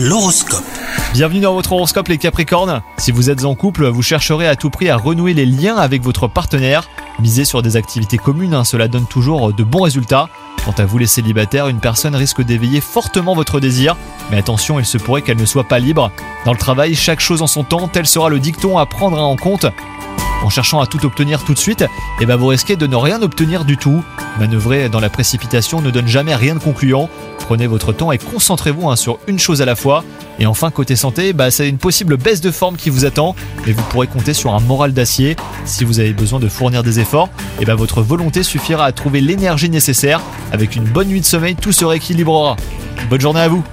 L'horoscope. Bienvenue dans votre horoscope les Capricornes. Si vous êtes en couple, vous chercherez à tout prix à renouer les liens avec votre partenaire. Misez sur des activités communes, hein, cela donne toujours de bons résultats. Quant à vous les célibataires, une personne risque d'éveiller fortement votre désir, mais attention, il se pourrait qu'elle ne soit pas libre. Dans le travail, chaque chose en son temps, tel sera le dicton à prendre en compte. En cherchant à tout obtenir tout de suite, eh ben vous risquez de ne rien obtenir du tout. Manœuvrer dans la précipitation ne donne jamais rien de concluant. Prenez votre temps et concentrez-vous hein, sur une chose à la fois. Et enfin, côté santé, bah, c'est une possible baisse de forme qui vous attend, mais vous pourrez compter sur un moral d'acier. Si vous avez besoin de fournir des efforts, et bah, votre volonté suffira à trouver l'énergie nécessaire. Avec une bonne nuit de sommeil, tout se rééquilibrera. Bonne journée à vous